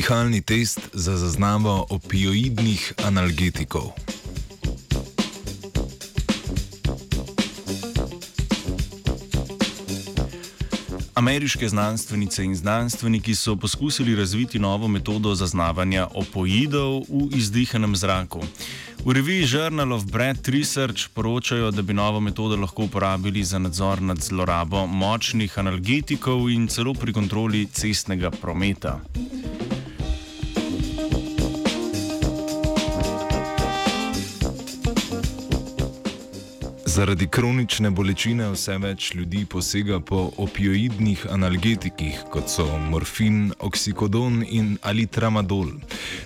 Dihalni test za zaznavo opioidnih analgetikov. Ameriške znanstvenice in znanstveniki so poskusili razviti novo metodo zaznavanja opoidov v izdihanem zraku. V reviji Journal of Breath Research poročajo, da bi novo metodo lahko uporabili za nadzor nad zlorabo močnih analgetikov in celo pri kontroli cestnega prometa. Zaradi kronične bolečine vse več ljudi posega po opioidnih analgetikih, kot so morfin, oksikodon in ali tramadol.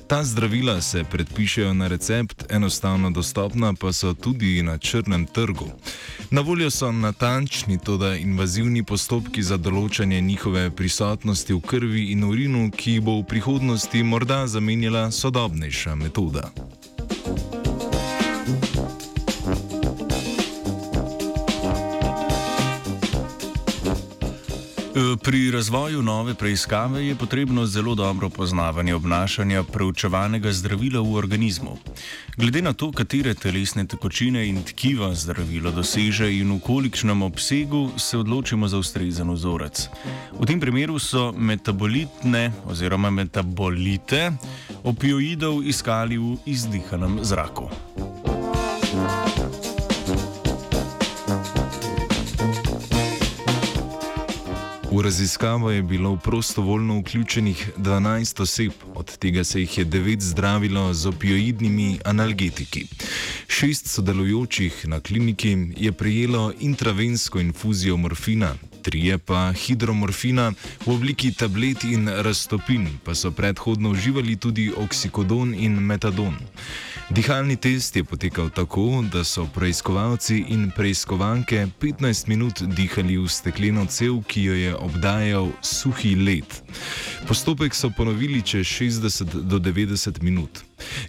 Ta zdravila se predpišejo na recept, enostavno dostopna pa so tudi na črnem trgu. Na voljo so natančni, toda invazivni postopki za določanje njihove prisotnosti v krvi in urinu, ki bo v prihodnosti morda zamenjala sodobnejša metoda. Pri razvoju nove preiskave je potrebno zelo dobro poznavanje obnašanja preučevanega zdravila v organizmu. Glede na to, katere telesne tekočine in tkiva zdravilo doseže in v kolikšnem obsegu, se odločimo za ustrezen vzorec. V tem primeru so metabolitne oziroma metabolite opioidov iskali v izdihanem zraku. V raziskavo je bilo prostovoljno vključenih 12 oseb, od tega se jih je 9 zdravilo z opioidnimi analgetiki. Šest sodelujočih na kliniki je prejelo intravensko infuzijo morfina, trije pa hidromorfina v obliki tablet in raztopin, pa so predhodno uživali tudi oksikodon in metadon. Dihalni test je potekal tako, da so preiskovalci in preiskovanke 15 minut dihali v stekleno cev, ki jo je obdajal suhi led. Postopek so ponovili čez 60 do 90 minut.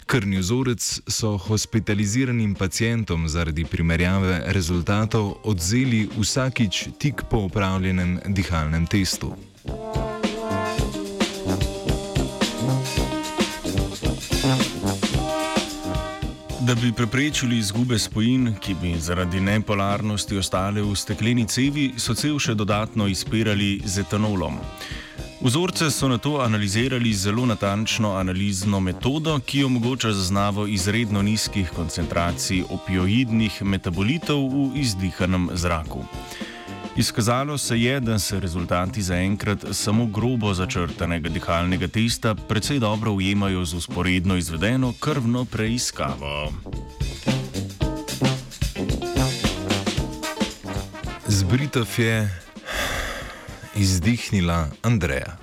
Krvni vzorec so hospitaliziranim pacijentom zaradi primerjave rezultatov odzeli vsakič tik po opravljenem dihalnem testu. Da bi preprečili izgube spojin, ki bi zaradi nepolarnosti ostale v stekleni cevi, so cev še dodatno izpirali z etanolom. Vzorce so na to analizirali z zelo natančno analizno metodo, ki omogoča zaznavo izredno nizkih koncentracij opioidnih metabolitov v izdihanem zraku. Izkazalo se je, da se rezultati zaenkrat samo grobo začrtanega dihalnega testa precej dobro ujemajo z usporedno izvedeno krvno preiskavo. Zbritov je izdihnila Andreja.